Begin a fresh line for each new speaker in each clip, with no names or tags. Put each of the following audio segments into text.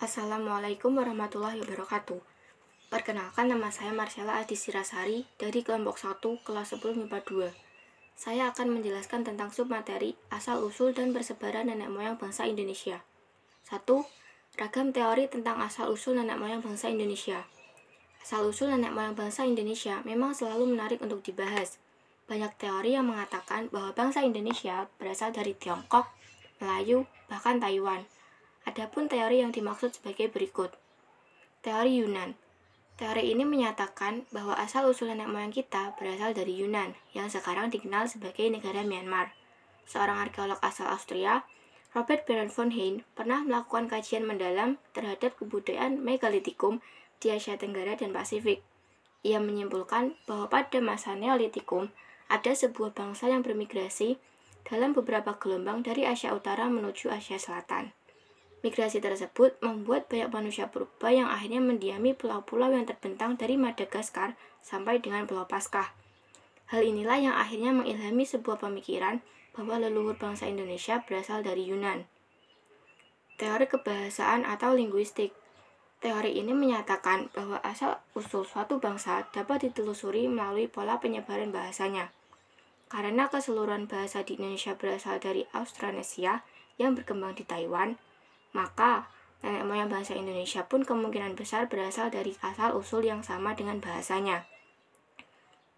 Assalamualaikum warahmatullahi wabarakatuh. Perkenalkan nama saya Marcella Adi Sirasari dari kelompok 1 kelas 10 MIPA 2. Saya akan menjelaskan tentang submateri, asal-usul dan persebaran nenek moyang bangsa Indonesia. 1. Ragam teori tentang asal-usul nenek moyang bangsa Indonesia. Asal-usul nenek moyang bangsa Indonesia memang selalu menarik untuk dibahas. Banyak teori yang mengatakan bahwa bangsa Indonesia berasal dari Tiongkok, Melayu, bahkan Taiwan. Adapun teori yang dimaksud sebagai berikut. Teori Yunan. Teori ini menyatakan bahwa asal-usul nenek moyang kita berasal dari Yunan, yang sekarang dikenal sebagai negara Myanmar. Seorang arkeolog asal Austria, Robert Baron von Hein, pernah melakukan kajian mendalam terhadap kebudayaan megalitikum di Asia Tenggara dan Pasifik. Ia menyimpulkan bahwa pada masa Neolitikum, ada sebuah bangsa yang bermigrasi dalam beberapa gelombang dari Asia Utara menuju Asia Selatan. Migrasi tersebut membuat banyak manusia purba yang akhirnya mendiami pulau-pulau yang terbentang dari Madagaskar sampai dengan Pulau Paskah. Hal inilah yang akhirnya mengilhami sebuah pemikiran bahwa leluhur bangsa Indonesia berasal dari Yunan. Teori kebahasaan atau linguistik Teori ini menyatakan bahwa asal-usul suatu bangsa dapat ditelusuri melalui pola penyebaran bahasanya. Karena keseluruhan bahasa di Indonesia berasal dari Austronesia yang berkembang di Taiwan, maka, nenek moyang bahasa Indonesia pun kemungkinan besar berasal dari asal-usul yang sama dengan bahasanya.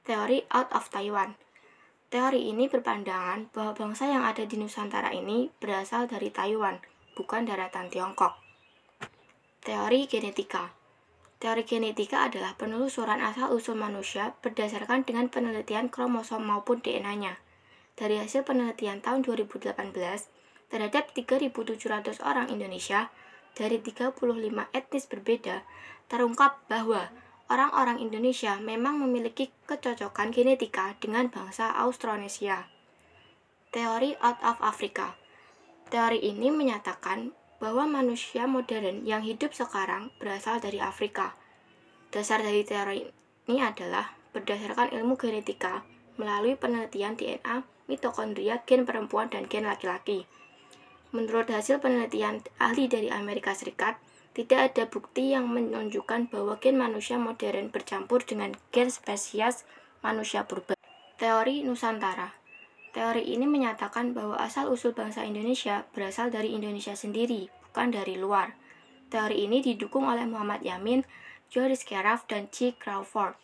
Teori out of Taiwan Teori ini berpandangan bahwa bangsa yang ada di Nusantara ini berasal dari Taiwan, bukan daratan Tiongkok. Teori genetika Teori genetika adalah penelusuran asal-usul manusia berdasarkan dengan penelitian kromosom maupun DNA-nya. Dari hasil penelitian tahun 2018, terhadap 3.700 orang Indonesia dari 35 etnis berbeda, terungkap bahwa orang-orang Indonesia memang memiliki kecocokan genetika dengan bangsa Austronesia. Teori out of Africa Teori ini menyatakan bahwa manusia modern yang hidup sekarang berasal dari Afrika. Dasar dari teori ini adalah berdasarkan ilmu genetika melalui penelitian DNA, mitokondria, gen perempuan, dan gen laki-laki. Menurut hasil penelitian ahli dari Amerika Serikat, tidak ada bukti yang menunjukkan bahwa gen manusia modern bercampur dengan gen spesies manusia purba. Teori Nusantara Teori ini menyatakan bahwa asal-usul bangsa Indonesia berasal dari Indonesia sendiri, bukan dari luar. Teori ini didukung oleh Muhammad Yamin, Joris Keraf, dan C. Crawford.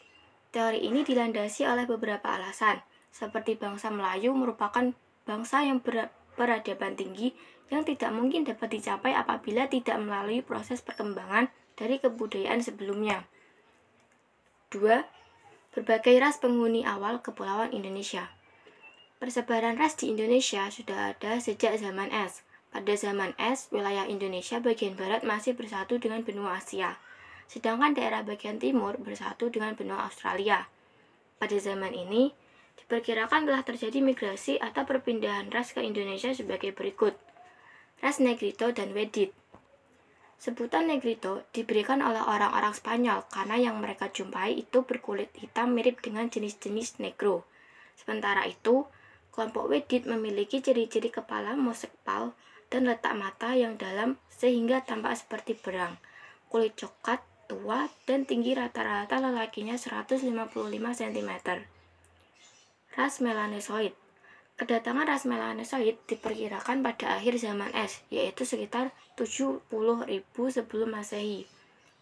Teori ini dilandasi oleh beberapa alasan, seperti bangsa Melayu merupakan bangsa yang berperadaban tinggi yang tidak mungkin dapat dicapai apabila tidak melalui proses perkembangan dari kebudayaan sebelumnya. 2. Berbagai ras penghuni awal Kepulauan Indonesia Persebaran ras di Indonesia sudah ada sejak zaman es. Pada zaman es, wilayah Indonesia bagian barat masih bersatu dengan benua Asia, sedangkan daerah bagian timur bersatu dengan benua Australia. Pada zaman ini, diperkirakan telah terjadi migrasi atau perpindahan ras ke Indonesia sebagai berikut ras Negrito dan Wedit. Sebutan Negrito diberikan oleh orang-orang Spanyol karena yang mereka jumpai itu berkulit hitam mirip dengan jenis-jenis Negro. Sementara itu, kelompok Wedit memiliki ciri-ciri kepala mosekpal dan letak mata yang dalam sehingga tampak seperti berang, kulit coklat, tua, dan tinggi rata-rata lelakinya 155 cm. Ras Melanesoid Kedatangan ras melanosoid diperkirakan pada akhir zaman es, yaitu sekitar 70.000 sebelum masehi.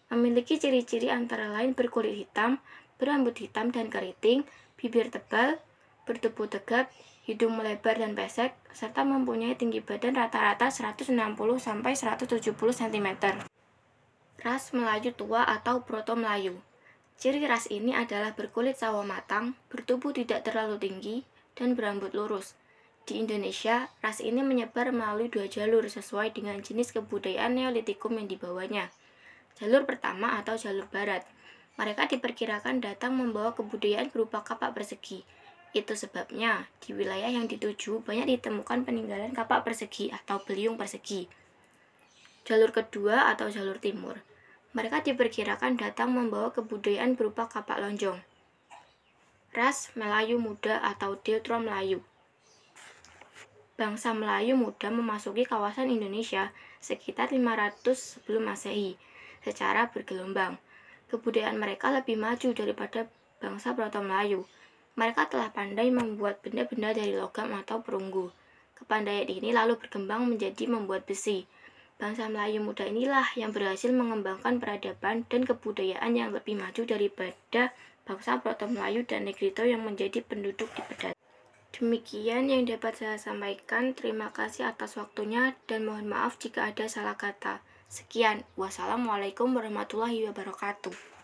Memiliki ciri-ciri antara lain berkulit hitam, berambut hitam dan keriting, bibir tebal, bertubuh tegap, hidung melebar dan pesek, serta mempunyai tinggi badan rata-rata 160-170 cm. Ras Melayu tua atau Proto Melayu Ciri ras ini adalah berkulit sawo matang, bertubuh tidak terlalu tinggi, dan berambut lurus. Di Indonesia, ras ini menyebar melalui dua jalur sesuai dengan jenis kebudayaan Neolitikum yang dibawanya. Jalur pertama atau jalur barat. Mereka diperkirakan datang membawa kebudayaan berupa kapak persegi. Itu sebabnya di wilayah yang dituju banyak ditemukan peninggalan kapak persegi atau beliung persegi. Jalur kedua atau jalur timur. Mereka diperkirakan datang membawa kebudayaan berupa kapak lonjong ras Melayu Muda atau Deutro Melayu. Bangsa Melayu Muda memasuki kawasan Indonesia sekitar 500 sebelum Masehi, secara bergelombang. Kebudayaan mereka lebih maju daripada bangsa Proto Melayu. Mereka telah pandai membuat benda-benda dari logam atau perunggu. Kepandaian ini lalu berkembang menjadi membuat besi. Bangsa Melayu muda inilah yang berhasil mengembangkan peradaban dan kebudayaan yang lebih maju daripada bangsa Proto Melayu dan Negrito yang menjadi penduduk di pedalaman. Demikian yang dapat saya sampaikan. Terima kasih atas waktunya dan mohon maaf jika ada salah kata. Sekian, wassalamualaikum warahmatullahi wabarakatuh.